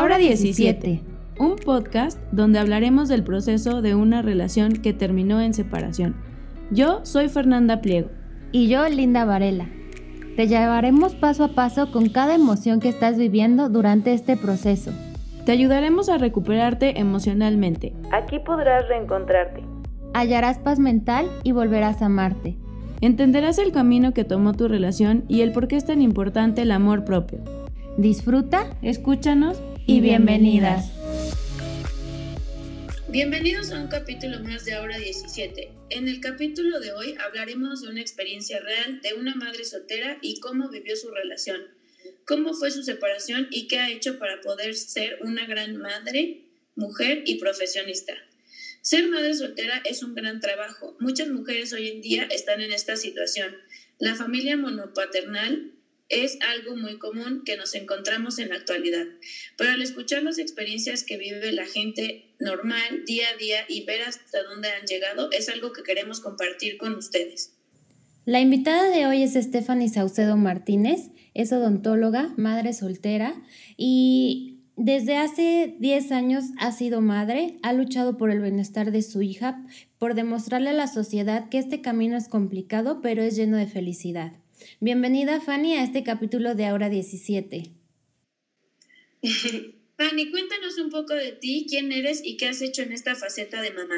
Ahora 17, un podcast donde hablaremos del proceso de una relación que terminó en separación. Yo soy Fernanda Pliego. Y yo, Linda Varela. Te llevaremos paso a paso con cada emoción que estás viviendo durante este proceso. Te ayudaremos a recuperarte emocionalmente. Aquí podrás reencontrarte. Hallarás paz mental y volverás a amarte. Entenderás el camino que tomó tu relación y el por qué es tan importante el amor propio. Disfruta, escúchanos y bienvenidas. Bienvenidos a un capítulo más de Ahora 17. En el capítulo de hoy hablaremos de una experiencia real de una madre soltera y cómo vivió su relación, cómo fue su separación y qué ha hecho para poder ser una gran madre, mujer y profesionista. Ser madre soltera es un gran trabajo. Muchas mujeres hoy en día están en esta situación. La familia monopaternal es algo muy común que nos encontramos en la actualidad. Pero al escuchar las experiencias que vive la gente normal día a día y ver hasta dónde han llegado, es algo que queremos compartir con ustedes. La invitada de hoy es Stephanie Saucedo Martínez, es odontóloga, madre soltera y desde hace 10 años ha sido madre, ha luchado por el bienestar de su hija, por demostrarle a la sociedad que este camino es complicado, pero es lleno de felicidad. Bienvenida Fanny a este capítulo de Ahora 17. Fanny, cuéntanos un poco de ti, quién eres y qué has hecho en esta faceta de mamá.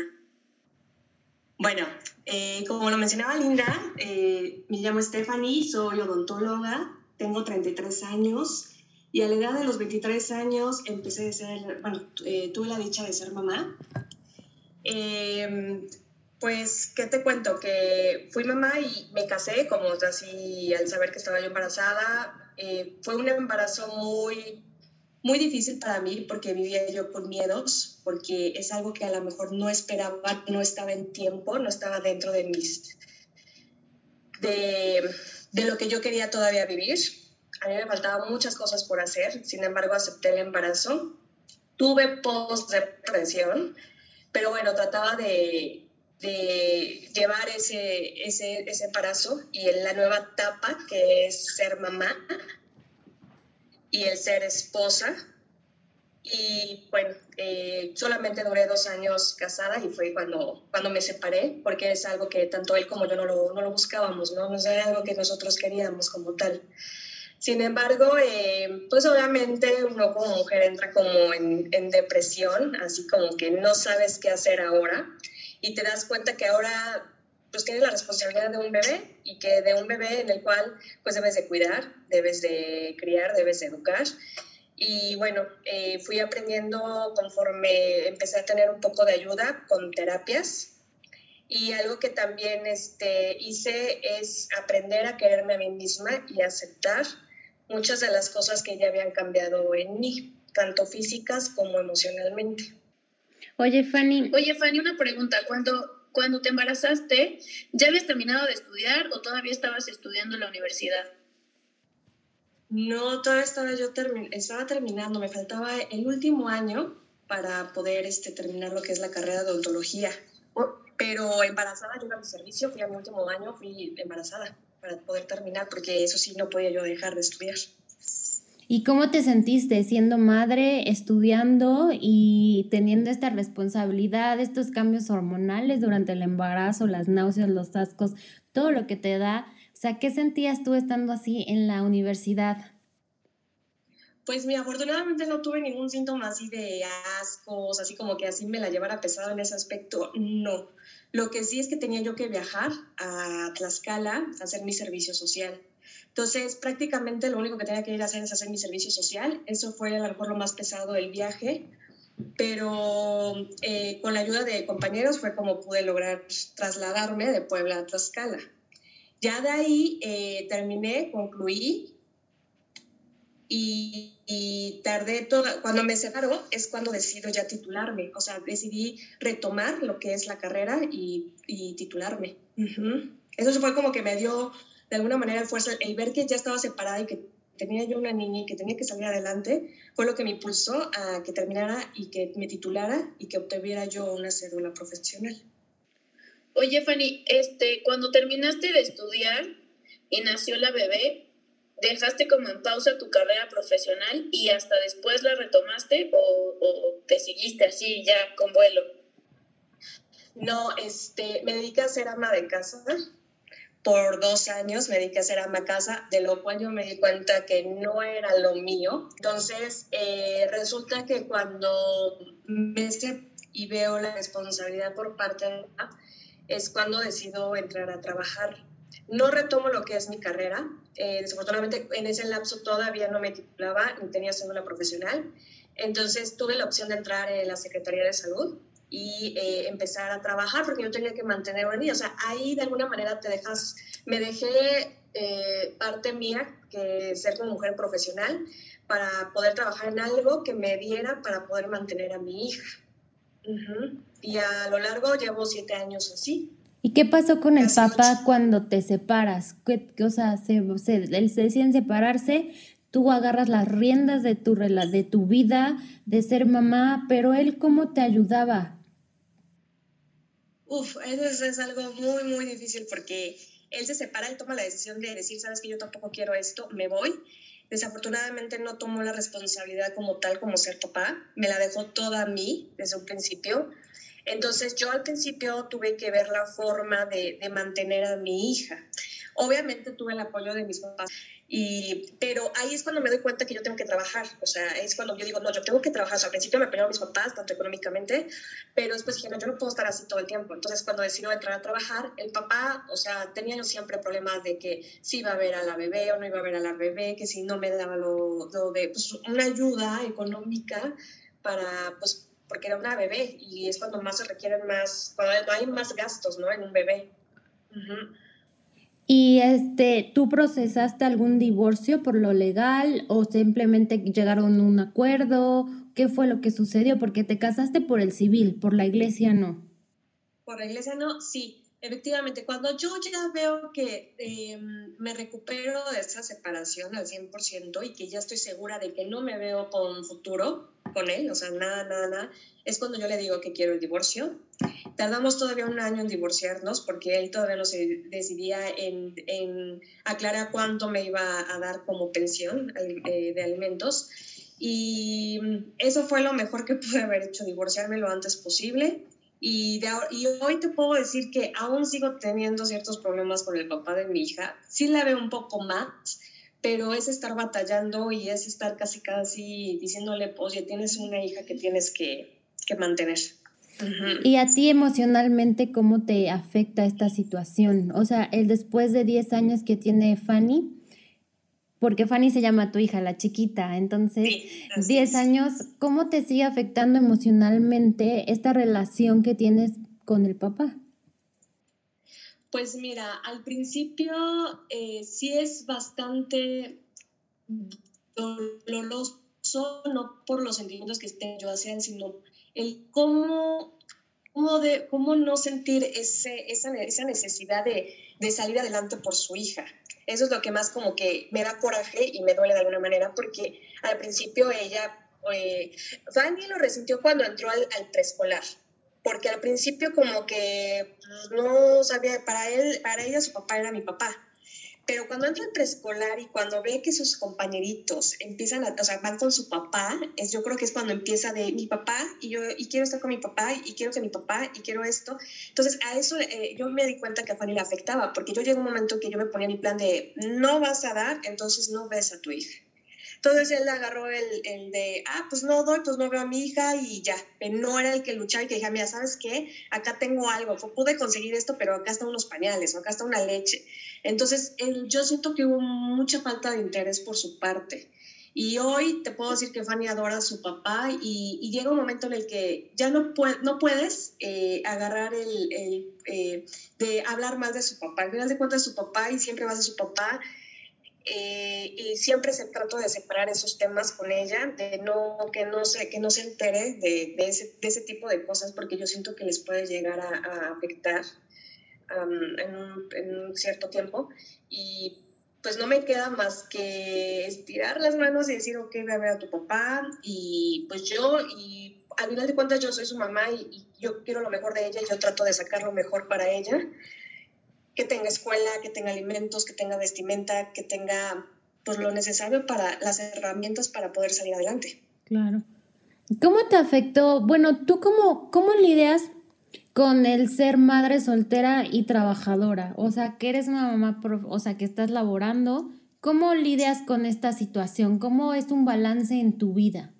Bueno, eh, como lo mencionaba Linda, eh, me llamo Stephanie, soy odontóloga, tengo 33 años y a la edad de los 23 años empecé a ser, bueno, eh, tuve la dicha de ser mamá. Pues, ¿qué te cuento? Que fui mamá y me casé, como así al saber que estaba yo embarazada. Eh, fue un embarazo muy, muy difícil para mí porque vivía yo con miedos, porque es algo que a lo mejor no esperaba, no estaba en tiempo, no estaba dentro de mis, de, de lo que yo quería todavía vivir a mí me faltaban muchas cosas por hacer, sin embargo acepté el embarazo. Tuve post-depresión, pero bueno, trataba de, de llevar ese, ese, ese, embarazo y en la nueva etapa que es ser mamá y el ser esposa. Y bueno, eh, solamente duré dos años casada y fue cuando, cuando me separé, porque es algo que tanto él como yo no lo, no lo buscábamos, ¿no? No era algo que nosotros queríamos como tal. Sin embargo, eh, pues obviamente uno como mujer entra como en, depresión, así como que no sabes qué hacer ahora y te das cuenta que ahora pues tienes la responsabilidad de un bebé y que de un bebé en el cual pues debes de cuidar, debes de criar, debes de educar. Y bueno, eh, fui aprendiendo conforme empecé a tener un poco de ayuda con terapias. Y algo que también este, hice es aprender a quererme a mí misma y aceptar muchas de las cosas que ya habían cambiado en mí, tanto físicas como emocionalmente. Oye, Fanny. Oye, Fanny, una pregunta. Cuando, cuando te embarazaste, ¿ya habías terminado de estudiar o todavía estabas estudiando en la universidad? No, todavía estaba yo estaba terminando, me faltaba el último año para poder este, terminar lo que es la carrera de odontología. Pero embarazada, yo iba a mi servicio, fui a mi último año, fui embarazada para poder terminar, porque eso sí no podía yo dejar de estudiar. ¿Y cómo te sentiste siendo madre, estudiando y teniendo esta responsabilidad, estos cambios hormonales durante el embarazo, las náuseas, los ascos, todo lo que te da? O sea, ¿qué sentías tú estando así en la universidad? Pues mi afortunadamente no tuve ningún síntoma así de ascos, así como que así me la llevara pesado en ese aspecto, no. Lo que sí es que tenía yo que viajar a Tlaxcala a hacer mi servicio social. Entonces, prácticamente lo único que tenía que ir a hacer es hacer mi servicio social. Eso fue a lo mejor lo más pesado del viaje, pero eh, con la ayuda de compañeros fue como pude lograr trasladarme de Puebla a Tlaxcala. Ya de ahí eh, terminé, concluí y, y, tardé toda, cuando me separó es cuando decido ya titularme, o sea, decidí retomar lo que es la carrera y, y titularme. Eso fue como que me dio de alguna manera fuerza, el ver que ya estaba separada y que tenía yo una niña y que tenía que salir adelante, fue lo que me impulsó a que terminara y que me titulara y que obtuviera yo una cédula profesional. Oye, Fanny, este, cuando terminaste de estudiar y nació la bebé, dejaste como en pausa tu carrera profesional y hasta después la retomaste o, te seguiste así ya con vuelo? No, este, me dediqué a ser ama de casa. Por dos años me dediqué a ser ama de casa, de lo cual yo me di cuenta que no era lo mío. Entonces, eh, resulta que cuando me y veo la responsabilidad por parte de es cuando decido entrar a trabajar. No retomo lo que es mi carrera. Eh, desafortunadamente, en ese lapso todavía no me titulaba ni tenía cédula profesional. Entonces, tuve la opción de entrar en la Secretaría de Salud y eh, empezar a trabajar porque yo tenía que mantener a niña. O sea, ahí de alguna manera te dejas, me dejé eh, parte mía, que ser como mujer profesional, para poder trabajar en algo que me diera para poder mantener a mi hija. Y a lo largo llevo siete años así. ¿Y qué pasó con el papá cuando te separas? ¿Qué, o sea, se, se, se deciden separarse, tú agarras las riendas de tu, de tu vida, de ser mamá, pero él cómo te ayudaba? Uf, eso es, algo muy, muy difícil porque él se separa, él toma la decisión de decir, sabes que yo tampoco quiero esto, me voy. Desafortunadamente no tomó la responsabilidad como tal, como ser papá, me la dejó toda a mí desde un principio. Entonces yo al principio tuve que ver la forma de, de mantener a mi hija. Obviamente tuve el apoyo de mis papás, y, pero ahí es cuando me doy cuenta que yo tengo que trabajar, o sea, es cuando yo digo, no, yo tengo que trabajar, o sea, al principio me apoyaron mis papás, tanto económicamente, pero después dije, no, yo no puedo estar así todo el tiempo. Entonces, cuando decido entrar a trabajar, el papá, o sea, tenía yo siempre problemas de que si iba a ver a la bebé o no iba a ver a la bebé, que si no me daba lo, de, pues, una ayuda económica para, pues, porque era una bebé y es cuando más se requieren más, cuando hay más gastos, ¿no? En un bebé. ¿Y este, tú procesaste algún divorcio por lo legal o simplemente llegaron a un acuerdo? ¿Qué fue lo que sucedió? Porque te casaste por el civil, por la iglesia no. Por la iglesia no, sí. Efectivamente, cuando yo ya veo que em, me recupero de esa separación al 100% y que ya estoy segura de que no me veo con futuro con él, o sea, nada, nada, nada, es cuando yo le digo que quiero el divorcio. Tardamos todavía un año en divorciarnos porque él todavía no se decidía en, en aclarar cuánto me iba a dar como pensión eh, de alimentos. Y eso fue lo mejor que pude haber hecho, divorciarme lo antes posible. Y, y, hoy te puedo decir que aún sigo teniendo ciertos problemas con el papá de mi hija. Sí la veo un poco más, pero es estar batallando y es estar casi casi diciéndole, oye, tienes una hija que tienes que, que mantener. ¿Y a ti emocionalmente cómo te afecta esta situación? O sea, el después de 10 años que tiene Fanny, porque Fanny se llama tu hija, la chiquita. Entonces, 10 años, ¿cómo te sigue afectando emocionalmente esta relación que tienes con el papá? Pues mira, al principio eh, sí es bastante doloroso, no por los sentimientos que estén yo haciendo, sino el cómo, cómo, de, cómo no sentir ese, esa, esa necesidad de, de salir adelante por su hija. Eso es lo que más como que me da coraje y me duele de alguna manera porque al principio ella, eh, Fanny lo resintió cuando entró al, preescolar, porque al principio como que pues, no sabía, para él, para ella su papá era mi papá. Pero cuando entra al preescolar y cuando ve que sus compañeritos empiezan a, o sea, van con su papá, es, yo creo que es cuando empieza de mi papá y yo y quiero estar con mi papá y quiero que mi papá y quiero esto. Entonces a eso eh, yo me di cuenta que a Fanny le afectaba, porque yo llegó un momento que yo me ponía mi plan de no vas a dar, entonces no ves a tu hija. Entonces él agarró el, el, de, ah, pues no doy, pues no veo a mi hija y ya. No era el que luchaba y que dije, mira, ¿sabes qué? Acá tengo algo, pude conseguir esto, pero acá están unos pañales o acá está una leche. Entonces él, yo siento que hubo mucha falta de interés por su parte. Y hoy te puedo decir que Fanny adora a su papá y, llega un momento en el que ya no, no puedes eh, agarrar el, el eh, de hablar más de su papá. Al final de cuentas, su papá y siempre vas a su papá eh, y siempre se trato de separar esos temas con ella, de no que no se, que no se entere de, de, ese, de ese, tipo de cosas, porque yo siento que les puede llegar a, afectar en, un, en, un, cierto tiempo. Y pues no me queda más que estirar las manos y decir, ok, voy a ver a tu papá. Y pues yo, y al final de cuentas yo soy su mamá y, y yo quiero lo mejor de ella y yo trato de sacar lo mejor para ella que tenga escuela, que tenga alimentos, que tenga vestimenta, que tenga pues, lo necesario para las herramientas para poder salir adelante. Claro. ¿Cómo te afectó? Bueno, ¿tú cómo, cómo lidias con el ser madre soltera y trabajadora? O sea, que eres una mamá, o sea, que estás laborando. ¿Cómo lidias con esta situación? ¿Cómo es un balance en tu vida?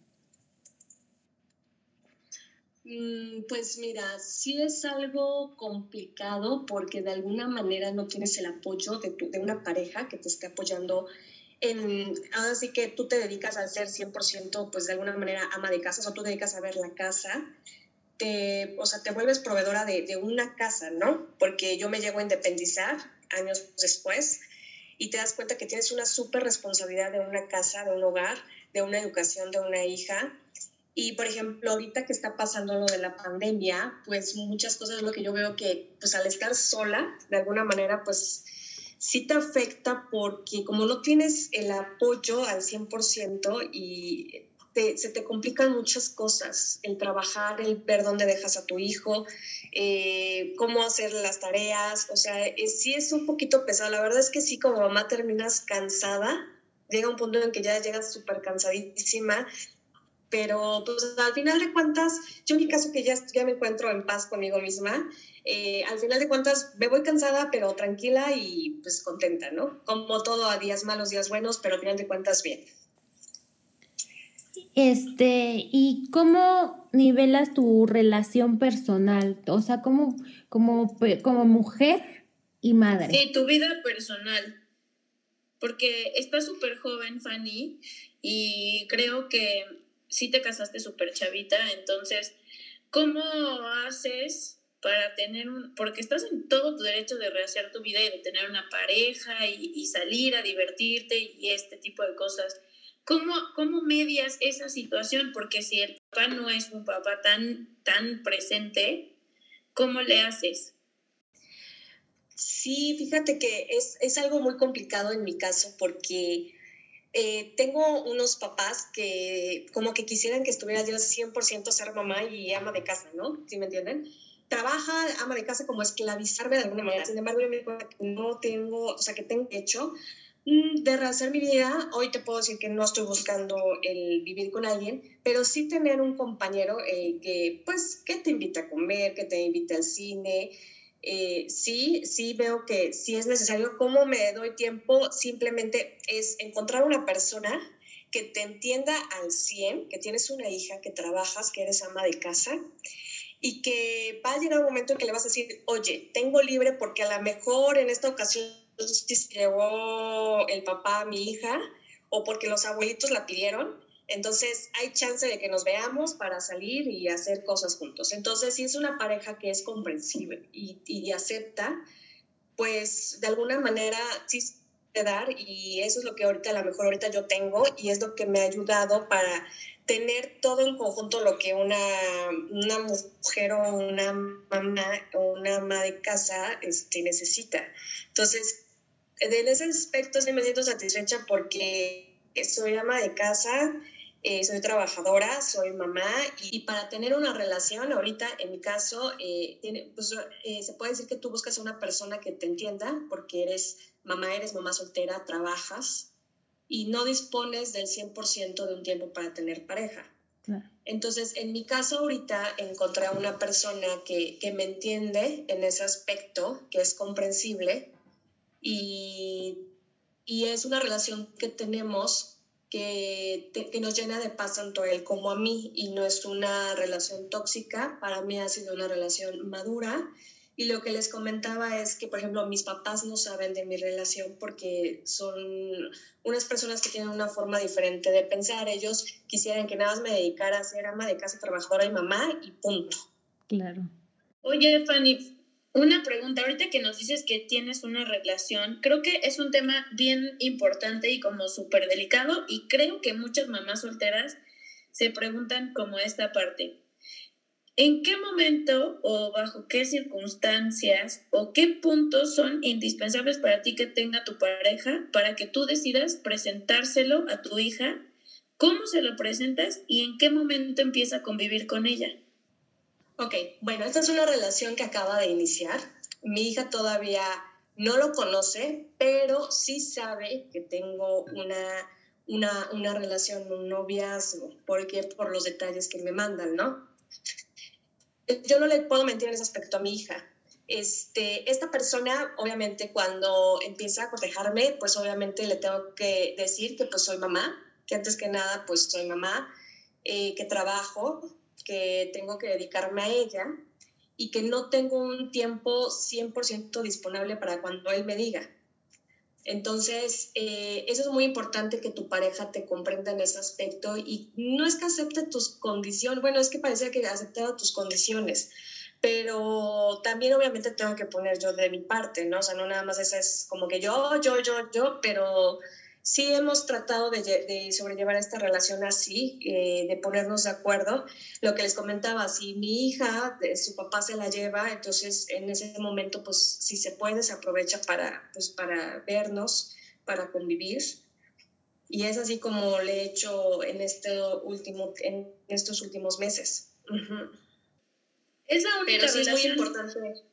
Mm, pues mira, sí es algo complicado porque de alguna manera no tienes el apoyo de, de una pareja que te esté apoyando en, así que tú te dedicas a ser 100%, pues de alguna manera ama de casa, o tú te dedicas a ver la casa, te, o sea, te vuelves proveedora de, de una casa, ¿no? Porque yo me llego a independizar años después y te das cuenta que tienes una súper responsabilidad de una casa, de un hogar, de una educación de una hija. Y, por ejemplo, ahorita que está pasando lo de la pandemia, pues muchas cosas lo que yo veo que, pues al estar sola, de alguna manera, pues sí te afecta porque como no tienes el apoyo al 100% y se te complican muchas cosas, el trabajar, el ver dónde dejas a tu hijo, eh, cómo hacer las tareas, o sea, sí es un poquito pesado. La verdad es que sí, como mamá terminas cansada, llega un punto en que ya llegas súper cansadísima, pero pues al final de cuentas, yo en mi caso que ya, ya me encuentro en paz conmigo misma, eh, al final de cuentas me voy cansada, pero tranquila y pues contenta, ¿no? Como todo, a días malos, días buenos, pero al final de cuentas bien. Este, ¿y cómo nivelas tu relación personal? O sea, como, como, como mujer y madre. Sí, tu vida personal. Porque estás súper joven, Fanny, y creo que sí te casaste súper chavita, entonces, ¿cómo haces para tener un, porque estás en todo tu derecho de rehacer tu vida y de tener una pareja y, salir a divertirte y este tipo de cosas. ¿Cómo, ¿Cómo medias esa situación? Porque si el papá no es un papá tan, tan presente, ¿cómo le haces? Sí, fíjate que es, es algo muy complicado en mi caso porque eh, tengo unos papás que como que quisieran que estuviera yo 100% ser mamá y ama de casa, ¿no? ¿Sí me entienden? trabaja ama de casa como esclavizarme de alguna manera. Sin embargo, yo me cuenta que no tengo, o sea, que tengo hecho mm, de rehacer mi vida. Hoy te puedo decir que no estoy buscando el vivir con alguien, pero sí tener un compañero eh, que, pues, que te invite a comer, que te invite al cine. Eh, sí, sí veo que sí es necesario. ¿Cómo me doy tiempo? Simplemente es encontrar una persona que te entienda al 100, que tienes una hija, que trabajas, que eres ama de casa y que va a llegar un momento en que le vas a decir, oye, tengo libre porque a lo mejor en esta ocasión se llevó el papá a mi hija o porque los abuelitos la pidieron. Entonces hay chance de que nos veamos para salir y hacer cosas juntos. Entonces, si es una pareja que es comprensible y, y acepta, pues de alguna manera sí se dar y eso es lo que ahorita a lo mejor ahorita yo tengo y es lo que me ha ayudado para tener todo en conjunto lo que una, una mujer o una mamá o una ama de casa este, necesita. Entonces, en ese aspecto sí me siento satisfecha porque soy ama de casa, eh, soy trabajadora, soy mamá y, para tener una relación, ahorita en mi caso, eh, tiene, pues, eh, se puede decir que tú buscas a una persona que te entienda porque eres mamá, eres mamá soltera, trabajas, y no dispones del 100% de un tiempo para tener pareja. Entonces, en mi caso ahorita encontré a una persona que, que, me entiende en ese aspecto, que es comprensible y, y es una relación que tenemos que, que, nos llena de paz tanto a él como a mí y no es una relación tóxica, para mí ha sido una relación madura y lo que les comentaba es que, por ejemplo, mis papás no saben de mi relación porque son unas personas que tienen una forma diferente de pensar. Ellos quisieran que nada más me dedicara a ser ama de casa, trabajadora y mamá y punto. Claro. Oye, Fanny, una pregunta. Ahorita que nos dices que tienes una relación, creo que es un tema bien importante y como súper delicado y creo que muchas mamás solteras se preguntan como esta parte. ¿En qué momento o bajo qué circunstancias o qué puntos son indispensables para ti que tenga tu pareja para que tú decidas presentárselo a tu hija? ¿Cómo se lo presentas y en qué momento empieza a convivir con ella? Ok, bueno, esta es una relación que acaba de iniciar. Mi hija todavía no lo conoce, pero sí sabe que tengo una, una, una relación, un noviazgo, porque por los detalles que me mandan, ¿no? Yo no le puedo mentir en ese aspecto a mi hija. Este, esta persona, obviamente, cuando empieza a cotejarme, pues obviamente le tengo que decir que pues soy mamá, que antes que nada, pues soy mamá, eh, que trabajo, que tengo que dedicarme a ella y que no tengo un tiempo 100% disponible para cuando él me diga. Entonces, eh, eso es muy importante que tu pareja te comprenda en ese aspecto y no es que acepte tus condiciones, bueno, es que parece que aceptado tus condiciones, pero también obviamente tengo que poner yo de mi parte, ¿no? O sea, no nada más esa es como que yo, yo, yo, yo, pero sí hemos tratado de, sobrellevar esta relación así, eh, de ponernos de acuerdo. Lo que les comentaba, si mi hija, su papá se la lleva, entonces en ese momento, pues si se puede, se aprovecha para, pues, para vernos, para convivir. Y es así como le he hecho en, este último, en estos últimos meses. Es la única Pero sí es muy importante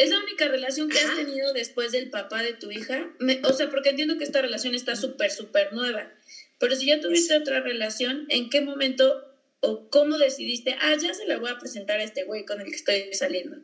¿Es la única relación que has tenido después del papá de tu hija? o sea, porque entiendo que esta relación está súper, súper nueva. Pero si ya tuviste otra relación, ¿en qué momento o cómo decidiste, ah, ya se la voy a presentar a este güey con el que estoy saliendo?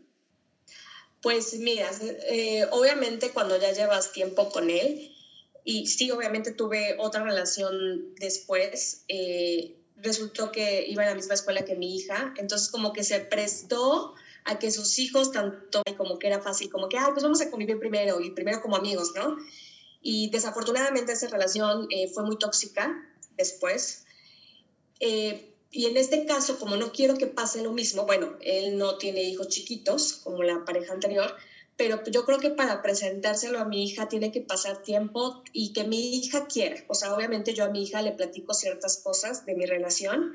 Pues mira, eh, obviamente cuando ya llevas tiempo con él, y sí, obviamente tuve otra relación después, eh, resultó que iba a la misma escuela que mi hija, entonces como que se prestó a que sus hijos, tanto como que era fácil, como que, ah, pues vamos a convivir primero y primero como amigos, ¿no? Y desafortunadamente esa relación eh, fue muy tóxica después. Eh, y en este caso, como no quiero que pase lo mismo, bueno, él no tiene hijos chiquitos como la pareja anterior, pero yo creo que para presentárselo a mi hija tiene que pasar tiempo y que mi hija quiera. O sea, obviamente yo a mi hija le platico ciertas cosas de mi relación,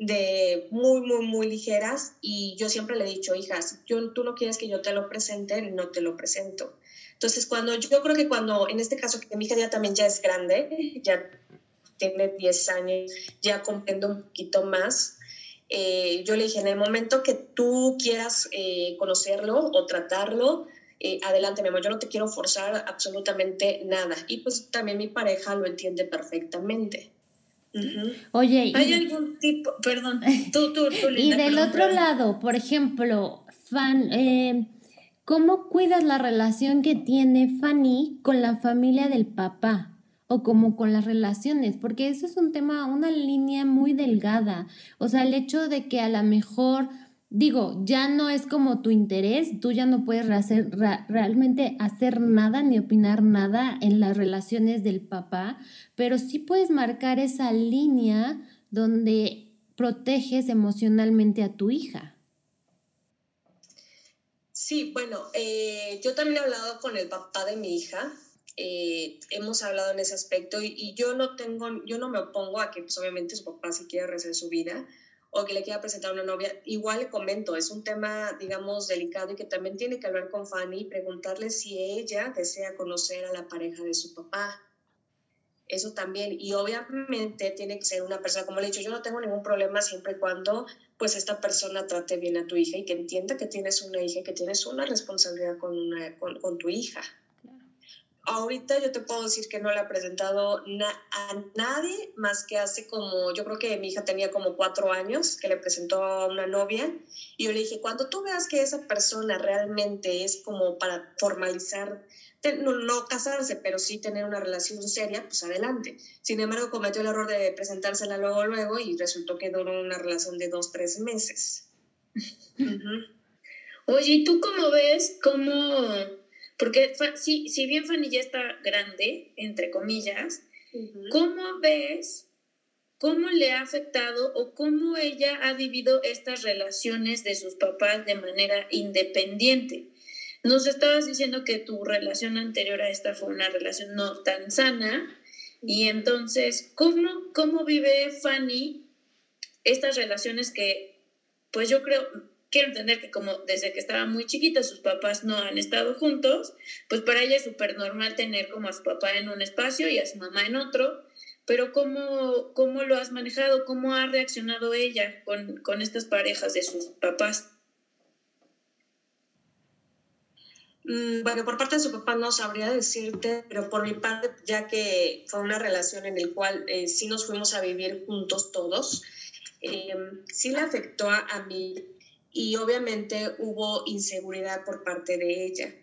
de muy, muy, muy ligeras y yo siempre le he dicho, hija, si tú no quieres que yo te lo presente, no te lo presento. Entonces, cuando yo creo que cuando, en este caso, que mi hija ya también ya es grande, ya tiene 10 años, ya comprendo un poquito más, eh, yo le dije, en el momento que tú quieras eh, conocerlo o tratarlo, eh, adelante, mi amor, yo no te quiero forzar absolutamente nada. Y pues también mi pareja lo entiende perfectamente. Oye, ¿hay algún tipo, perdón, tú, tú, tú Y del otro lado, por ejemplo, Fan, eh, ¿cómo cuidas la relación que tiene Fanny con la familia del papá? O como con las relaciones, porque eso es un tema, una línea muy delgada. O sea, el hecho de que a lo mejor digo, ya no es como tu interés, tú ya no puedes realmente hacer nada ni opinar nada en las relaciones del papá, pero sí puedes marcar esa línea donde proteges emocionalmente a tu hija. Sí, bueno, eh, yo también he hablado con el papá de mi hija, eh, hemos hablado en ese aspecto y, yo no tengo, yo no me opongo a que pues, obviamente su papá si quiere rehacer su vida, o que le quiera presentar a una novia, igual le comento, es un tema, digamos, delicado y que también tiene que hablar con Fanny y preguntarle si ella desea conocer a la pareja de su papá. Eso también, y obviamente tiene que ser una persona, como le he dicho, yo no tengo ningún problema siempre y cuando pues esta persona trate bien a tu hija y que entienda que tienes una hija y que tienes una responsabilidad con, una, con, con tu hija ahorita yo te puedo decir que no le ha presentado a nadie más que hace como, yo creo que mi hija tenía como cuatro años que le presentó a una novia y yo le dije, cuando tú veas que esa persona realmente es como para formalizar, no, no casarse, pero sí tener una relación seria, pues adelante. Sin embargo, cometió el error de presentársela luego, luego y resultó que duró una relación de dos, tres meses. Oye, ¿y tú cómo ves cómo porque si, si bien Fanny ya está grande, entre comillas, ¿cómo ves, cómo le ha afectado o cómo ella ha vivido estas relaciones de sus papás de manera independiente? Nos estabas diciendo que tu relación anterior a esta fue una relación no tan sana. Y entonces, ¿cómo, cómo vive Fanny estas relaciones que, pues yo creo, quiero entender que como desde que estaba muy chiquita sus papás no han estado juntos, pues para ella es súper normal tener como a su papá en un espacio y a su mamá en otro, pero ¿cómo, cómo lo has manejado? ¿Cómo ha reaccionado ella con, con estas parejas de sus papás? Mm, bueno, por parte de su papá no sabría decirte, pero por mi parte, ya que fue una relación en la cual eh, sí nos fuimos a vivir juntos todos, eh, sí le afectó a, mí y obviamente hubo inseguridad por parte de ella.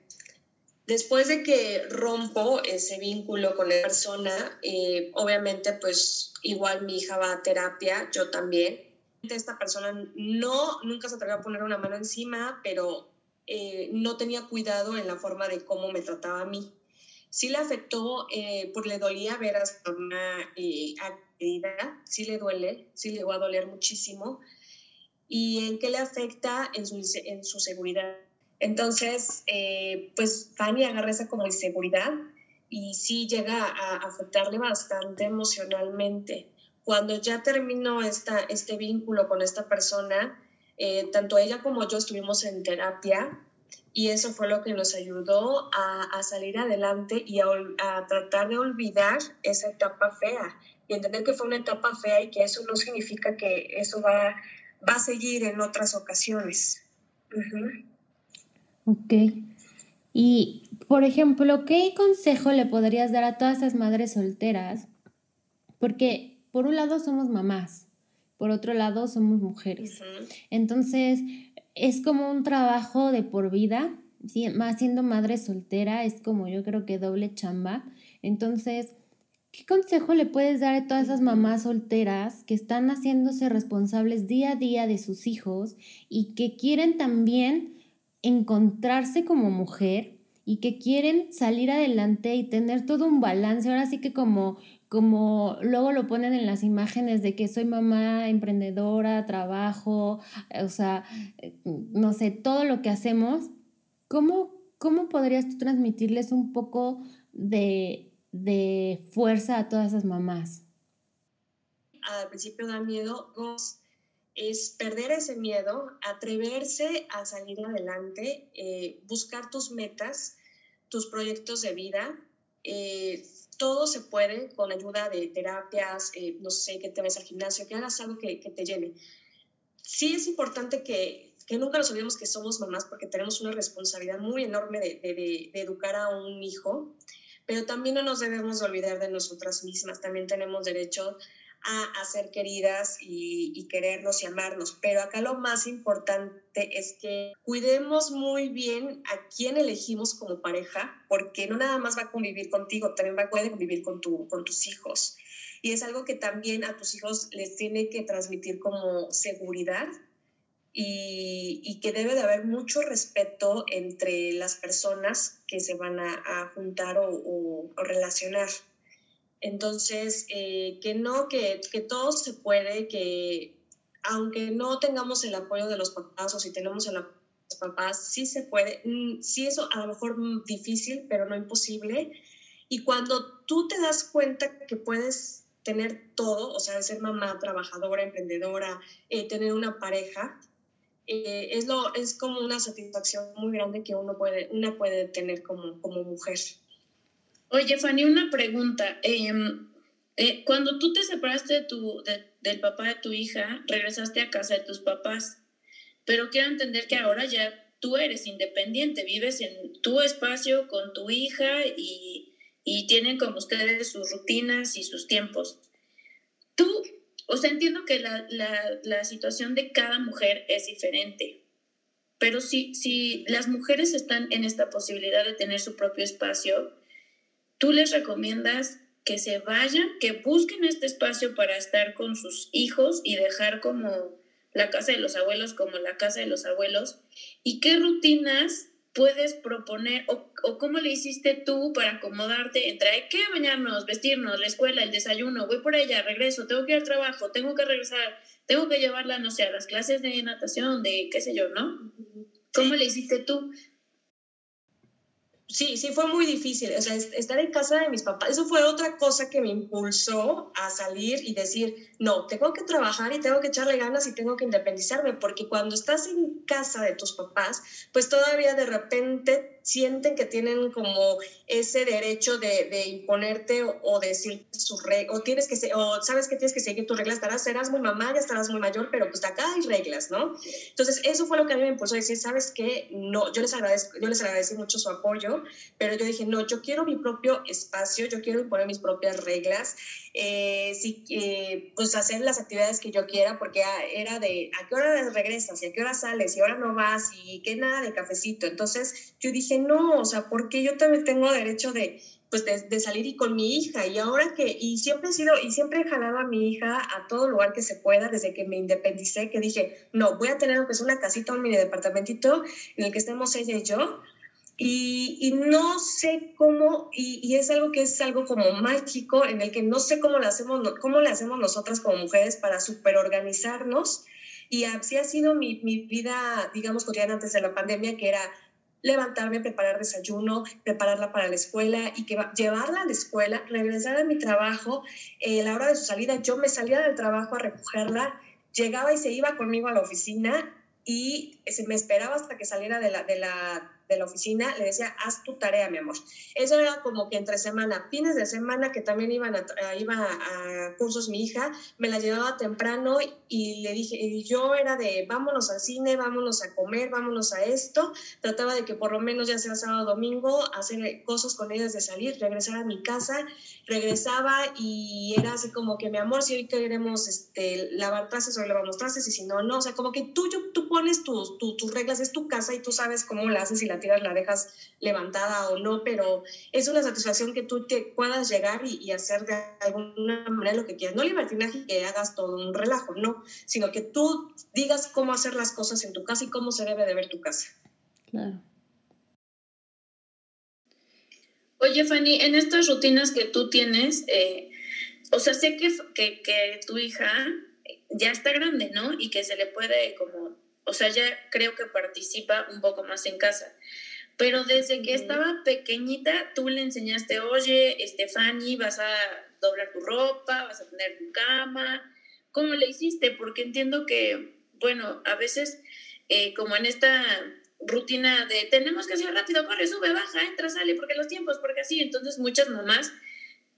Después de que rompo ese vínculo con la persona, eh, obviamente pues igual mi hija va a terapia, yo también. Esta persona no, nunca se atrevió a poner una mano encima, pero eh, no tenía cuidado en la forma de cómo me trataba a mí. Sí le afectó, eh, porque le dolía ver a su mamá eh, sí le duele, sí le va a doler muchísimo. ¿Y en qué le afecta? En su, en su seguridad. Entonces, eh, pues Fanny agarra esa como inseguridad y sí llega a afectarle bastante emocionalmente. Cuando ya terminó esta, este vínculo con esta persona, eh, tanto ella como yo estuvimos en terapia y eso fue lo que nos ayudó a, salir adelante y a, tratar de olvidar esa etapa fea y entender que fue una etapa fea y que eso no significa que eso va, va a seguir en otras ocasiones. Ok. Y, por ejemplo, ¿qué consejo le podrías dar a todas esas madres solteras? Porque, por un lado, somos mamás, por otro lado somos mujeres. Entonces, es como un trabajo de por vida, más siendo madre soltera, es como yo creo que doble chamba. Entonces, ¿qué consejo le puedes dar a todas esas mamás solteras que están haciéndose responsables día a día de sus hijos y que quieren también encontrarse como mujer y que quieren salir adelante y tener todo un balance, ahora sí que como como luego lo ponen en las imágenes de que soy mamá emprendedora, trabajo, o sea, eh, no sé, todo lo que hacemos, ¿cómo, cómo podrías tú transmitirles un poco de, de fuerza a todas esas mamás? Al principio da miedo, es perder ese miedo, atreverse a salir adelante, eh, buscar tus metas, tus proyectos de vida. Eh, todo se puede con ayuda de terapias, eh, no sé, que te ves al gimnasio, que hagas algo que, te llene. Sí es importante que, nunca nos olvidemos que somos mamás porque tenemos una responsabilidad muy enorme de, de educar a un hijo, pero también no nos debemos olvidar de nosotras mismas, también tenemos derecho a, ser queridas y, querernos y amarnos. Pero acá lo más importante es que cuidemos muy bien a quién elegimos como pareja, porque no nada más va a convivir contigo, también va a convivir con, tu, con tus hijos. Y es algo que también a tus hijos les tiene que transmitir como seguridad y, que debe de haber mucho respeto entre las personas que se van a, juntar o relacionar. Entonces, eh, que no, que, que todo se puede, que aunque no tengamos el apoyo de los papás o si tenemos el apoyo de los papás, sí se puede, mm, sí eso a lo mejor difícil, pero no imposible. Y cuando tú te das cuenta que puedes tener todo, o sea, ser mamá, trabajadora, emprendedora, eh, tener una pareja, eh, es, lo, es como una satisfacción muy grande que uno puede, una puede tener como, como mujer. Oye, Fanny, una pregunta. Em, eh, cuando tú te separaste de tu, del papá de tu hija, regresaste a casa de tus papás, pero quiero entender que ahora ya tú eres independiente, vives en tu espacio con tu hija y, y tienen como ustedes sus rutinas y sus tiempos. Tú, o sea, entiendo que la, la, la situación de cada mujer es diferente, pero si, si las mujeres están en esta posibilidad de tener su propio espacio, tú les recomiendas que se vayan, que busquen este espacio para estar con sus hijos y dejar como la casa de los abuelos como la casa de los abuelos? ¿Y qué rutinas puedes proponer o, cómo le hiciste tú para acomodarte entre hay que bañarnos, vestirnos, la escuela, el desayuno, voy por ella, regreso, tengo que ir al trabajo, tengo que regresar, tengo que llevarla, no sé, a las clases de natación, de qué sé yo, ¿no? ¿Cómo le hiciste tú? Sí, sí fue muy difícil. O sea, estar en casa de mis papás, eso fue otra cosa que me impulsó a salir y decir, no, tengo que trabajar y tengo que echarle ganas y tengo que independizarme, porque cuando estás en casa de tus papás, pues todavía de repente sienten que tienen como ese derecho de, imponerte o, decir sus reglas, o tienes que, o sabes que tienes que seguir tus reglas, estarás, serás muy mamá, ya estarás muy mayor, pero pues acá hay reglas, ¿no? Entonces, eso fue lo que a mí me impulsó a decir, ¿sabes qué? No, yo les, agradezco, yo les agradecí mucho su apoyo, pero yo dije, no, yo quiero mi propio espacio, yo quiero imponer mis propias reglas, eh, sí, eh, pues hacer las actividades que yo quiera, porque era de, ¿a qué hora regresas? ¿Y a qué hora sales? ¿Y ahora no vas? ¿Y qué nada de cafecito? Entonces, yo dije, no, o sea, porque yo también tengo derecho de, pues de, salir y con mi hija y ahora que, y siempre he sido, y siempre he jalado a mi hija a todo lugar que se pueda desde que me independicé, que dije, no, voy a tener pues una casita, un mini departamentito en el que estemos ella y yo. Y, no sé cómo, y, es algo que es algo como mágico, en el que no sé cómo le hacemos, cómo le hacemos nosotras como mujeres para superorganizarnos. Y así ha sido mi, mi vida, digamos, cotidiana antes de la pandemia, que era levantarme, preparar desayuno, prepararla para la escuela y que llevarla a la escuela, regresar a mi trabajo, eh, la hora de su salida yo me salía del trabajo a recogerla, llegaba y se iba conmigo a la oficina y se me esperaba hasta que saliera de la de la oficina, le decía, haz tu tarea, mi amor. Eso era como que entre semana, fines de semana que también iban a, iba a, cursos mi hija, me la llevaba temprano y le dije, y yo era de, vámonos al cine, vámonos a comer, vámonos a esto. Trataba de que por lo menos ya sea sábado o domingo, hacer cosas con ellas de salir, regresar a mi casa, regresaba y era así como que, mi amor, si hoy queremos este, lavar trastes, hoy lavamos trastes y si no, no. O sea, como que tú, tú pones tus, tus reglas, es tu casa y tú sabes cómo la haces y la tiras, la dejas levantada o no, pero es una satisfacción que tú te puedas llegar y, hacer de alguna manera lo que quieras. No libertinaje que hagas todo un relajo, no, sino que tú digas cómo hacer las cosas en tu casa y cómo se debe de ver tu casa. Claro. Oye, Fanny, en estas rutinas que tú tienes, eh, o sea, sé que, que, que tu hija ya está grande, ¿no? Y que se le puede como o sea, ya creo que participa un poco más en casa. Pero desde que estaba pequeñita, tú le enseñaste, oye, Estefani, vas a doblar tu ropa, vas a tener tu cama. ¿Cómo le hiciste? Porque entiendo que, bueno, a veces, eh, como en esta rutina de tenemos que hacer rápido, corre, sube, baja, entra, sale, porque los tiempos, porque así, entonces muchas mamás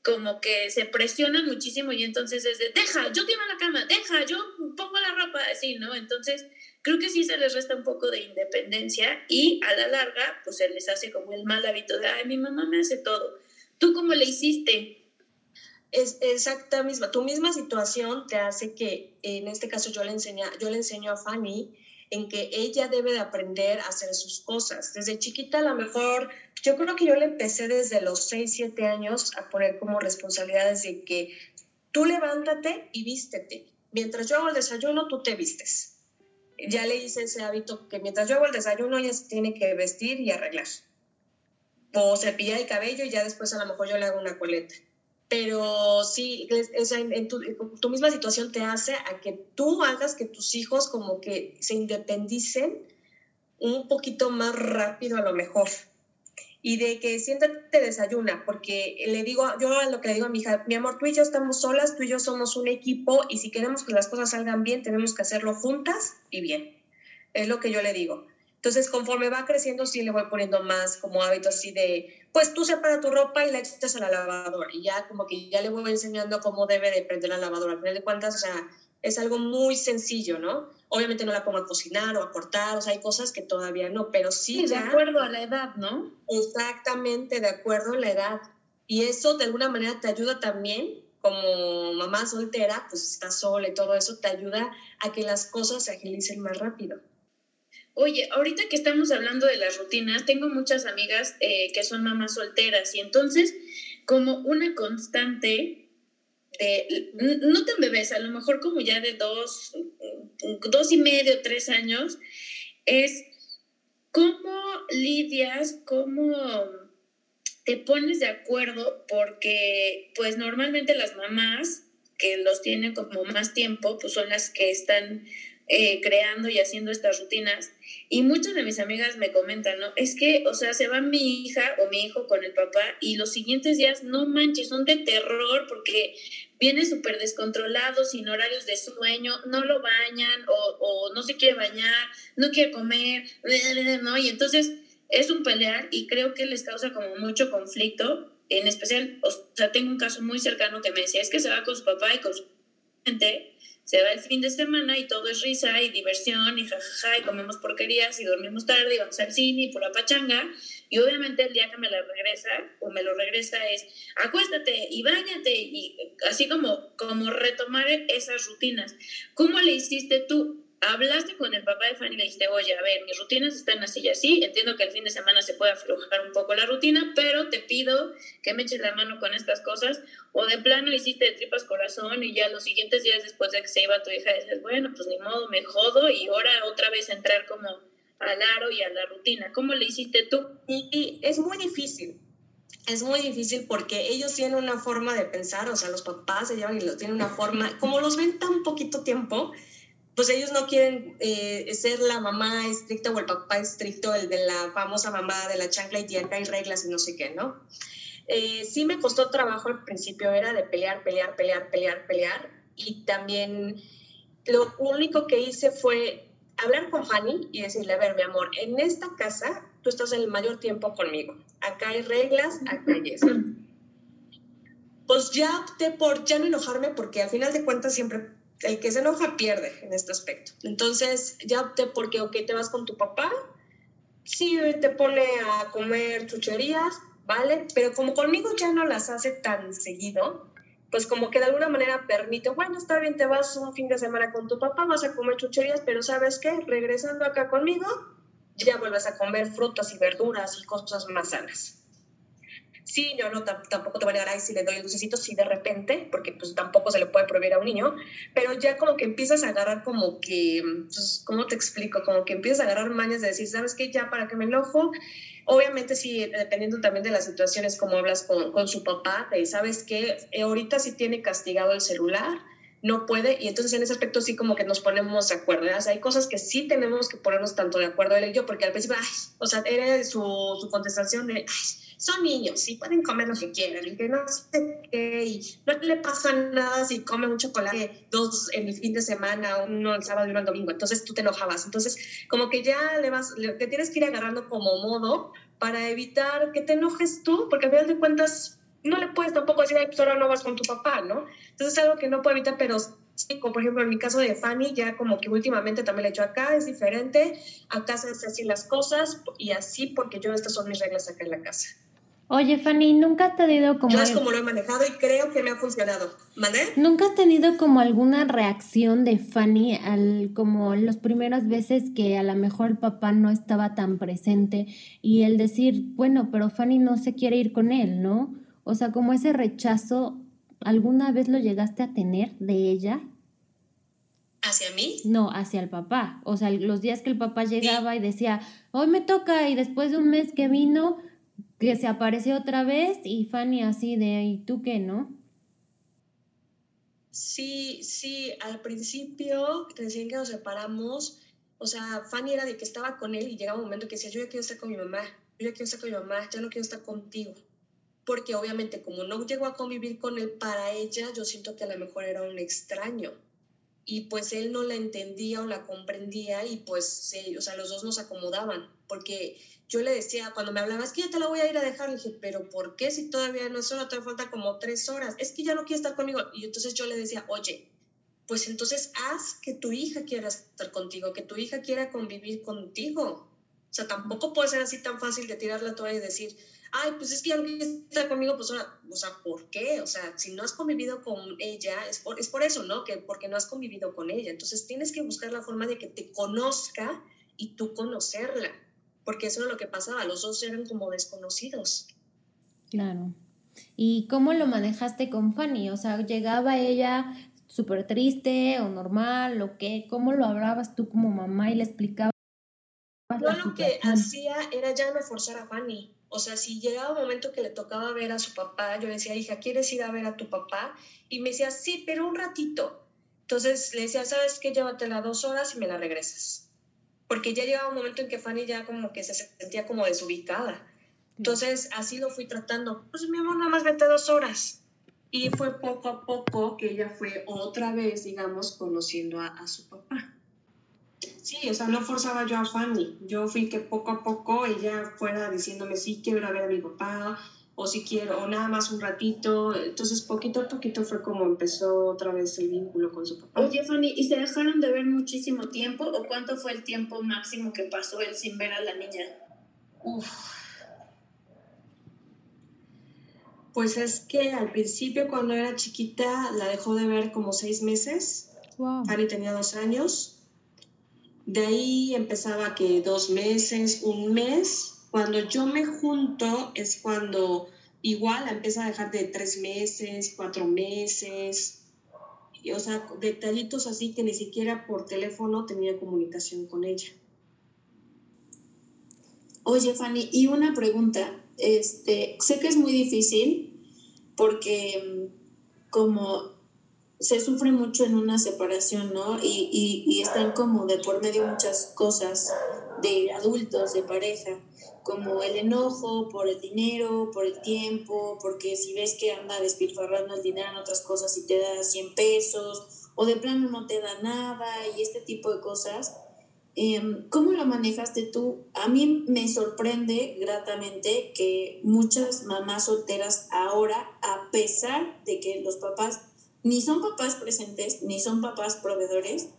como que se presionan muchísimo y entonces es de, deja, yo tiro la cama, deja, yo pongo la ropa, así, ¿no? Entonces creo que sí se les resta un poco de independencia y a la larga pues se les hace como el mal hábito de, ay, mi mamá me hace todo. ¿Tú cómo le hiciste? Es exacta misma, tu misma situación te hace que, en este caso yo le, enseña, yo le enseño a Fanny en que ella debe de aprender a hacer sus cosas. Desde chiquita a lo mejor, yo creo que yo le empecé desde los 6, 7 años a poner como responsabilidades de que tú levántate y vístete. Mientras yo hago el desayuno, tú te vistes ya le hice ese hábito que mientras yo hago el desayuno ella se tiene que vestir y arreglar. O cepillar el cabello y ya después a lo mejor yo le hago una coleta. Pero sí, en tu, tu, misma situación te hace a que tú hagas que tus hijos como que se independicen un poquito más rápido a lo mejor y de que siéntate desayuna, porque le digo, yo lo que le digo a mi hija, mi amor, tú y yo estamos solas, tú y yo somos un equipo y si queremos que las cosas salgan bien, tenemos que hacerlo juntas y bien. Es lo que yo le digo. Entonces, conforme va creciendo, sí le voy poniendo más como hábito así de, pues tú separa tu ropa y la echas a la lavadora. Y ya como que ya le voy enseñando cómo debe de prender la lavadora. Al final de cuentas, o sea, es algo muy sencillo, ¿no? Obviamente no la pongo a cocinar o a cortar, o sea, hay cosas que todavía no, pero sí. de acuerdo a la edad, ¿no? Exactamente, de acuerdo a la edad. Y eso de alguna manera te ayuda también, como mamá soltera, pues está sola y todo eso, te ayuda a que las cosas se agilicen más rápido. Oye, ahorita que estamos hablando de las rutinas, tengo muchas amigas eh, que son mamás solteras y entonces como una constante no tan bebés, a lo mejor como ya de dos, dos y medio, tres años, es cómo lidias, cómo te pones de acuerdo, porque pues normalmente las mamás que los tienen como más tiempo, pues son las que están eh, creando y haciendo estas rutinas. Y muchas de mis amigas me comentan, ¿no? Es que, o sea, se va mi hija o mi hijo con el papá y los siguientes días, no manches, son de terror porque viene súper descontrolado, sin horarios de sueño, no lo bañan o, o no se quiere bañar, no quiere comer, ¿no? Y entonces es un pelear y creo que les causa como mucho conflicto. En especial, o sea, tengo un caso muy cercano que me decía, es que se va con su papá y con su gente se va el fin de semana y todo es risa y diversión y jajaja y comemos porquerías y dormimos tarde y vamos al cine y la pachanga. Y obviamente el día que me la regresa o me lo regresa es acuéstate y bañate y así como, como retomar esas rutinas. ¿Cómo le hiciste tú? Hablaste con el papá de Fanny y le dijiste, oye, a ver, mis rutinas están así y así, entiendo que el fin de semana se puede aflojar un poco la rutina, pero te pido que me eches la mano con estas cosas, o de plano hiciste de tripas corazón y ya los siguientes días después de que se iba tu hija dices, bueno, pues ni modo, me jodo y ahora otra vez entrar como al aro y a la rutina. ¿Cómo le hiciste tú? Y, es muy difícil. Es muy difícil porque ellos tienen una forma de pensar, o sea, los papás se llevan y los tienen una forma, como los ven tan poquito tiempo, pues ellos no quieren eh, ser la mamá estricta o el papá estricto, el de la famosa mamá de la chancla y acá hay reglas y no sé qué, ¿no? Eh, sí me costó trabajo al principio, era de pelear, pelear, pelear, pelear, pelear. Y también lo único que hice fue hablar con Fanny y decirle, a ver, mi amor, en esta casa tú estás el mayor tiempo conmigo. Acá hay reglas, acá hay eso. Pues ya opté por ya no enojarme porque al final de cuentas siempre el que se enoja pierde en este aspecto. Entonces ya opté porque, ok, te vas con tu papá, sí te pone a comer chucherías, ¿vale? Pero como conmigo ya no las hace tan seguido, pues como que de alguna manera permite, bueno, está bien, te vas un fin de semana con tu papá, vas a comer chucherías, pero ¿sabes qué? Regresando acá conmigo, ya vuelves a comer frutas y verduras y cosas más sanas. Sí, yo no, tampoco te voy a negar, si le doy el dulcecito, sí de repente, porque pues tampoco se le puede prohibir a un niño, pero ya como que empiezas a agarrar como que, pues, ¿cómo te explico? Como que empiezas a agarrar mañas de decir, ¿sabes qué? Ya para que me enojo. Obviamente sí, dependiendo también de las situaciones, como hablas con, con su papá, de, ¿sabes qué? Eh, ahorita sí tiene castigado el celular, no puede, y entonces en ese aspecto sí como que nos ponemos de acuerdo, o sea, hay cosas que sí tenemos que ponernos tanto de acuerdo él y yo, porque al principio, ay, o sea, era su, su contestación de, ay, son niños, sí pueden comer lo que quieran, y que no sé qué, y no le pasa nada si come un chocolate dos en el fin de semana, uno el sábado y uno el domingo, entonces tú te enojabas. Entonces, como que ya le vas, te tienes que ir agarrando como modo para evitar que te enojes tú, porque al final de cuentas no le puedes tampoco decir, ay, pues ahora no vas con tu papá, ¿no? Entonces es algo que no puedo evitar, pero sí, como por ejemplo en mi caso de Fanny, ya como que últimamente también le he hecho acá, es diferente, acá se hacen así las cosas y así porque yo estas son mis reglas acá en la casa. Oye, Fanny, ¿nunca has tenido como... Yo es como lo he manejado y creo que me ha funcionado. ¿Vale? ¿Nunca has tenido como alguna reacción de Fanny al como las primeras veces que a lo mejor el papá no estaba tan presente y el decir, bueno, pero Fanny no se quiere ir con él, ¿no? O sea, como ese rechazo, ¿alguna vez lo llegaste a tener de ella? ¿Hacia mí? No, hacia el papá. O sea, los días que el papá llegaba y decía, hoy me toca y después de un mes que vino que se apareció otra vez y Fanny así de, ¿y tú qué, no? Sí, sí, al principio, recién que nos separamos, o sea, Fanny era de que estaba con él y llegaba un momento que decía, yo ya quiero estar con mi mamá, yo ya quiero estar con mi mamá, ya no quiero estar contigo. Porque obviamente como no llegó a convivir con él para ella, yo siento que a lo mejor era un extraño. Y pues él no la entendía o la comprendía y pues, o sea, los dos nos acomodaban. Porque yo le decía, cuando me hablaba, es que ya te la voy a ir a dejar, le dije, pero ¿por qué si todavía no es hora, te falta como tres horas? Es que ya no quiere estar conmigo. Y entonces yo le decía, oye, pues entonces haz que tu hija quiera estar contigo, que tu hija quiera convivir contigo. O sea, tampoco puede ser así tan fácil de tirar la y decir, ay, pues es que ya no estar conmigo, pues ahora, o sea, ¿por qué? O sea, si no has convivido con ella, es por, es por eso, ¿no? Que porque no has convivido con ella. Entonces tienes que buscar la forma de que te conozca y tú conocerla porque eso era lo que pasaba, los dos eran como desconocidos. Claro. ¿Y cómo lo manejaste con Fanny? O sea, ¿llegaba ella súper triste o normal o qué? ¿Cómo lo hablabas tú como mamá y le explicabas? Yo lo que hacía era ya no forzar a Fanny. O sea, si llegaba un momento que le tocaba ver a su papá, yo decía, hija, ¿quieres ir a ver a tu papá? Y me decía, sí, pero un ratito. Entonces le decía, ¿sabes qué? Llévatela dos horas y me la regresas. Porque ya llegaba un momento en que Fanny ya como que se sentía como desubicada. Entonces así lo fui tratando. Pues mi amor, nada más vete dos horas. Y fue poco a poco que ella fue otra vez, digamos, conociendo a, a su papá. Sí, o sea, no forzaba yo a Fanny. Yo fui que poco a poco ella fuera diciéndome, sí, quiero ir a ver a mi papá, o si quiero, o nada más un ratito. Entonces, poquito a poquito fue como empezó otra vez el vínculo con su papá. Oye, Fanny, ¿y se dejaron de ver muchísimo tiempo o cuánto fue el tiempo máximo que pasó él sin ver a la niña? Uf. Pues es que al principio, cuando era chiquita, la dejó de ver como seis meses. Wow. Fanny tenía dos años. De ahí empezaba que dos meses, un mes. Cuando yo me junto es cuando igual empieza a dejar de tres meses, cuatro meses. Y, o sea, detallitos así que ni siquiera por teléfono tenía comunicación con ella. Oye, Fanny, y una pregunta. Este, sé que es muy difícil porque mm, como se sufre mucho en una separación, ¿no? Y, y, y están como de por medio muchas cosas de adultos, de pareja, como el enojo por el dinero, por el tiempo, porque si ves que anda despilfarrando el dinero en otras cosas y te da 100 pesos, o de plano no te da nada y este tipo de cosas. Em, ¿Cómo lo manejaste tú? A mí me sorprende gratamente que muchas mamás solteras ahora, a pesar de que los papás ni son papás presentes, ni son papás proveedores,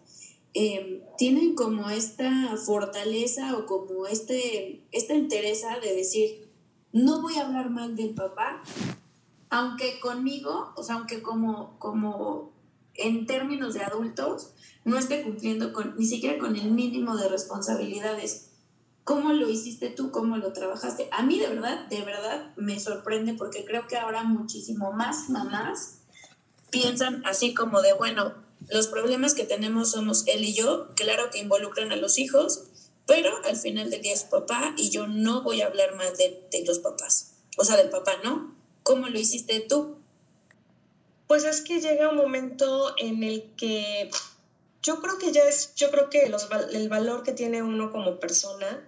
eh, tienen como esta fortaleza o como este, esta entereza de decir, no voy a hablar mal del papá, aunque conmigo, o sea, aunque como, como en términos de adultos, no esté cumpliendo con, ni siquiera con el mínimo de responsabilidades. ¿Cómo lo hiciste tú? ¿Cómo lo trabajaste? A mí de verdad, de verdad me sorprende porque creo que ahora muchísimo más mamás piensan así como de, bueno, los problemas que tenemos somos él y yo, claro que involucran a los hijos, pero al final del día es papá y yo no voy a hablar mal de, de los papás, o sea, del papá, ¿no? ¿Cómo lo hiciste tú? Pues es que llega un momento en el que yo creo que ya es, yo creo que el valor que tiene uno como persona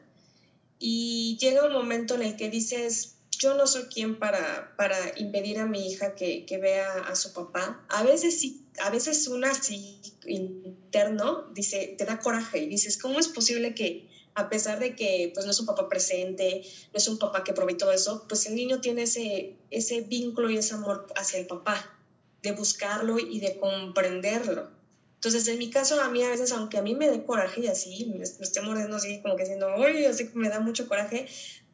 y llega un momento en el que dices, yo no soy quien para, para impedir a mi hija que, que, vea a su papá. A veces sí, a veces una así interno dice, te da coraje y dices, ¿cómo es posible que a pesar de que pues no es un papá presente, no es un papá que provee todo eso, pues el niño tiene ese, ese vínculo y ese amor hacia el papá, de buscarlo y de comprenderlo. Entonces, en mi caso, a mí a veces, aunque a mí me dé coraje y así, me, me esté mordiendo así, como que diciendo, oye, así que me da mucho coraje,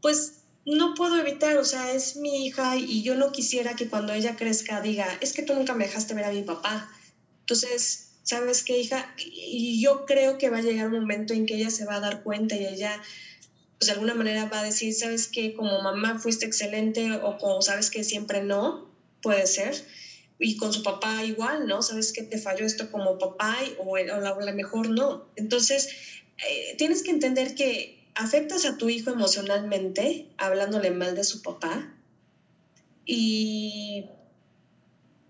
pues no puedo evitar, o sea, es mi hija y yo no quisiera que cuando ella crezca diga, es que tú nunca me dejaste ver a mi papá. Entonces, ¿sabes qué, hija? Y yo creo que va a llegar un momento en que ella se va a dar cuenta y ella, pues de alguna manera va a decir, ¿sabes qué? Como mamá fuiste excelente o como sabes que siempre no, puede ser. Y con su papá igual, ¿no? ¿Sabes que te falló esto como papá o, a lo mejor no? Entonces, eh, tienes que entender que afectas a tu hijo emocionalmente hablándole mal de su papá y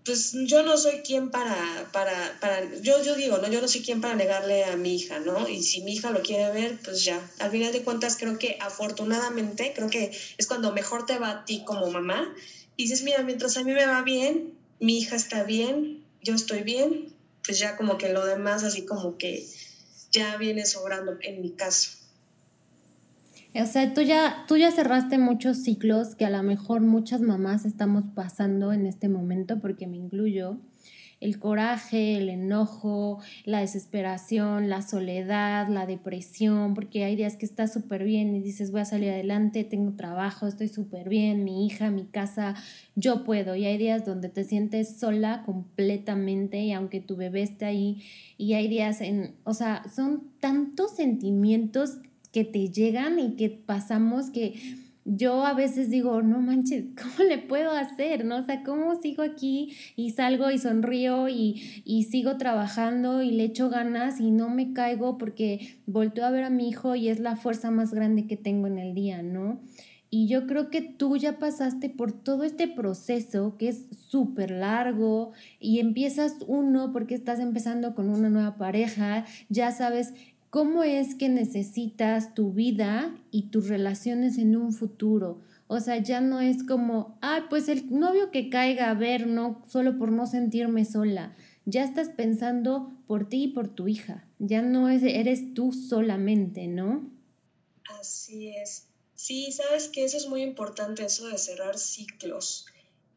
pues yo no soy quien para, para, para, yo, yo digo, ¿no? Yo no soy quien para negarle a mi hija, ¿no? Y si mi hija lo quiere ver, pues ya. Al final de cuentas, creo que afortunadamente, creo que es cuando mejor te va a ti como mamá. Y dices, mira, mientras a mí me va bien, mi hija está bien, yo estoy bien, pues ya como que lo demás así como que ya viene sobrando en mi caso. O sea, tú ya, tú ya cerraste muchos ciclos que a lo mejor muchas mamás estamos pasando en este momento, porque me incluyo. El coraje, el enojo, la desesperación, la soledad, la depresión, porque hay días que estás súper bien y dices voy a salir adelante, tengo trabajo, estoy súper bien, mi hija, mi casa, yo puedo. Y hay días donde te sientes sola completamente y aunque tu bebé esté ahí, y hay días en, o sea, son tantos sentimientos que te llegan y que pasamos que yo a veces digo, no manches, ¿cómo le puedo hacer? ¿No? O sea, ¿cómo sigo aquí y salgo y sonrío y, y sigo trabajando y le echo ganas y no me caigo porque volteo a ver a mi hijo y es la fuerza más grande que tengo en el día, ¿no? Y yo creo que tú ya pasaste por todo este proceso que es súper largo y empiezas uno porque estás empezando con una nueva pareja, ya sabes cómo es que necesitas tu vida y tus relaciones en un futuro. O sea, ya no es como, ay, pues el novio que caiga a ver, no, solo por no sentirme sola. Ya estás pensando por ti y por tu hija. Ya no es, eres tú solamente, ¿no? Así es. Sí, sabes que eso es muy importante, eso de cerrar ciclos.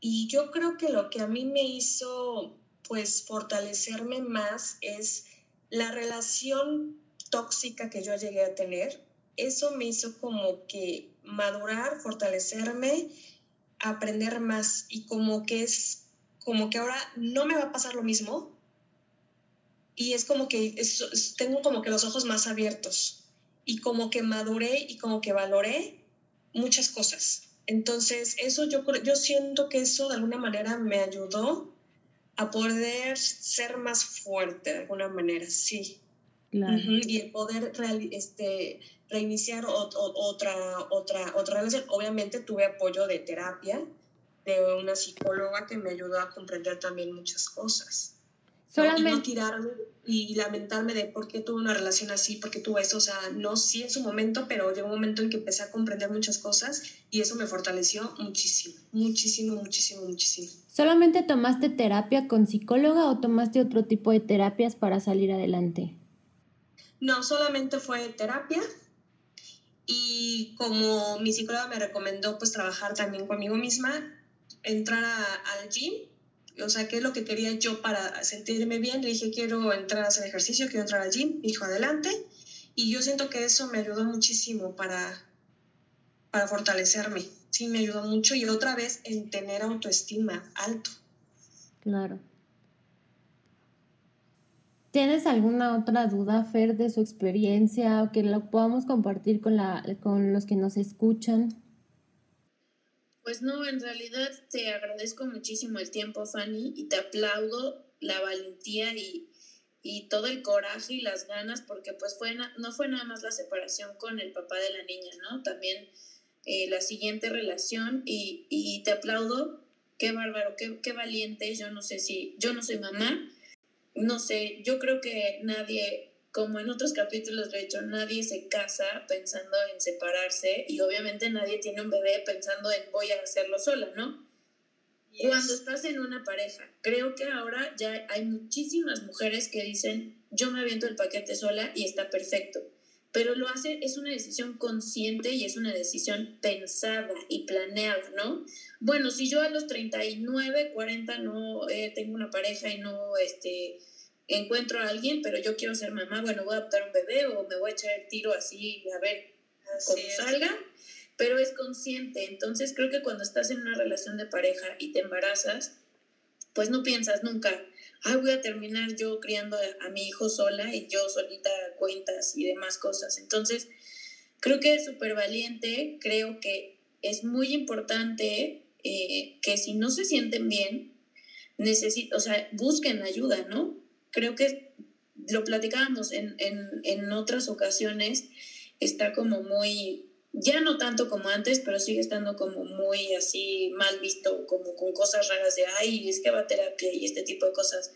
Y yo creo que lo que a mí me hizo, pues, fortalecerme más es la relación tóxica que yo llegué a tener. Eso me hizo como que madurar, fortalecerme, aprender más y como que es, como que ahora no me va a pasar lo mismo. Y es como que tengo como que los ojos más abiertos y como que maduré y como que valoré muchas cosas. Entonces, eso yo, yo siento que eso de alguna manera me ayudó a poder ser más fuerte de alguna manera, sí. Y el poder este, reiniciar otra, otra, otra relación. Obviamente tuve apoyo de terapia, de una psicóloga que me ayudó a comprender también muchas cosas. Solamente... Y no tirarme y lamentarme de por qué tuve una relación así, por qué tuve eso. O sea, no sí en su momento, pero llegó un momento en que empecé a comprender muchas cosas y eso me fortaleció muchísimo, muchísimo, muchísimo, muchísimo. ¿Solamente tomaste terapia con psicóloga o tomaste otro tipo de terapias para salir adelante? No, solamente fue terapia y como mi psicóloga me recomendó pues trabajar también conmigo misma, entrar al gym o sea, ¿qué es lo que quería yo para sentirme bien? Le dije, quiero entrar a hacer ejercicio, quiero entrar al gym. dijo, adelante. Y yo siento que eso me ayudó muchísimo para, para fortalecerme. Sí, me ayudó mucho. Y otra vez en tener autoestima alto. Claro. ¿Tienes alguna otra duda, Fer, de su experiencia o que lo podamos compartir con, la, con los que nos escuchan? Pues no, en realidad te agradezco muchísimo el tiempo, Fanny, y te aplaudo la valentía y, todo el coraje y las ganas, porque pues fue no fue nada más la separación con el papá de la niña, ¿no? También eh, la siguiente relación y, te aplaudo, qué bárbaro, qué, qué valiente, yo no sé si, yo no soy mamá, no sé, yo creo que nadie como en otros capítulos de hecho, nadie se casa pensando en separarse y obviamente nadie tiene un bebé pensando en voy a hacerlo sola, ¿no? Cuando estás en una pareja, creo que ahora ya hay muchísimas mujeres que dicen, yo me aviento el paquete sola y está perfecto, pero lo hace, es una decisión consciente y es una decisión pensada y planeada, ¿no? Bueno, si yo a los 39, 40 no eh, tengo una pareja y no, este, encuentro a alguien, pero yo quiero ser mamá, bueno, voy a adoptar un bebé o me voy a echar el tiro así, a ver cómo salga, pero es consciente. Entonces creo que cuando estás en una relación de pareja y te embarazas, pues no piensas nunca, ay, voy a terminar yo criando a, mi hijo sola y yo solita cuentas y demás cosas. Entonces, creo que es súper valiente, creo que es muy importante eh, que si no se sienten bien, necesito, o sea, busquen ayuda, ¿no? creo que lo platicábamos en, en, otras ocasiones, está como muy, ya no tanto como antes, pero sigue estando como muy así mal visto, como con cosas raras de, ay, es que va a terapia y este tipo de cosas.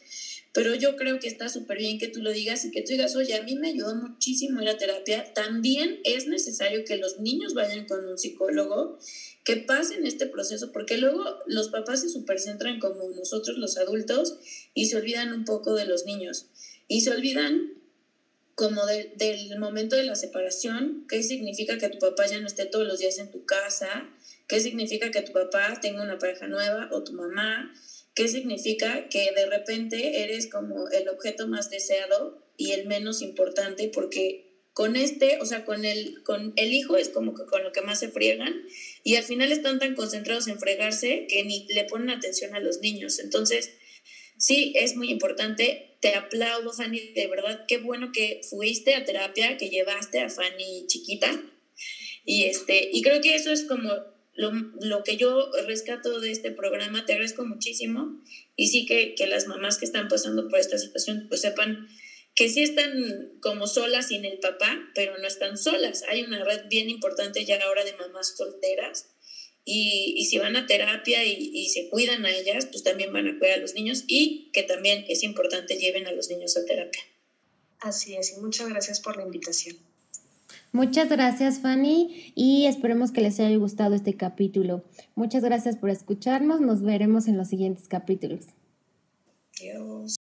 Pero yo creo que está súper bien que tú lo digas y que tú digas, oye, a mí me ayudó muchísimo ir a terapia. También es necesario que los niños vayan con un psicólogo, que pasen este proceso, porque luego los papás se supercentran como nosotros los adultos y se olvidan un poco de los niños. Y se olvidan como del momento de la separación, qué significa que tu papá ya no esté todos los días en tu casa, qué significa que tu papá tenga una pareja nueva o tu mamá, qué significa que de repente eres como el objeto más deseado y el menos importante porque con este, o sea, con el, con el hijo es como que con lo que más se friegan y al final están tan concentrados en fregarse que ni le ponen atención a los niños. Entonces, sí, es muy importante. Te aplaudo, Fanny, de verdad, qué bueno que fuiste a terapia, que llevaste a Fanny chiquita. Y, este, y creo que eso es como lo, lo, que yo rescato de este programa. Te agradezco muchísimo. Y sí que, que las mamás que están pasando por esta situación pues sepan que sí están como solas sin el papá, pero no están solas. Hay una red bien importante ya ahora de mamás solteras y, y si van a terapia y, y, se cuidan a ellas, pues también van a cuidar a los niños y que también es importante lleven a los niños a terapia. Así es, y muchas gracias por la invitación. Muchas gracias Fanny y esperemos que les haya gustado este capítulo. Muchas gracias por escucharnos, nos veremos en los siguientes capítulos. Adiós.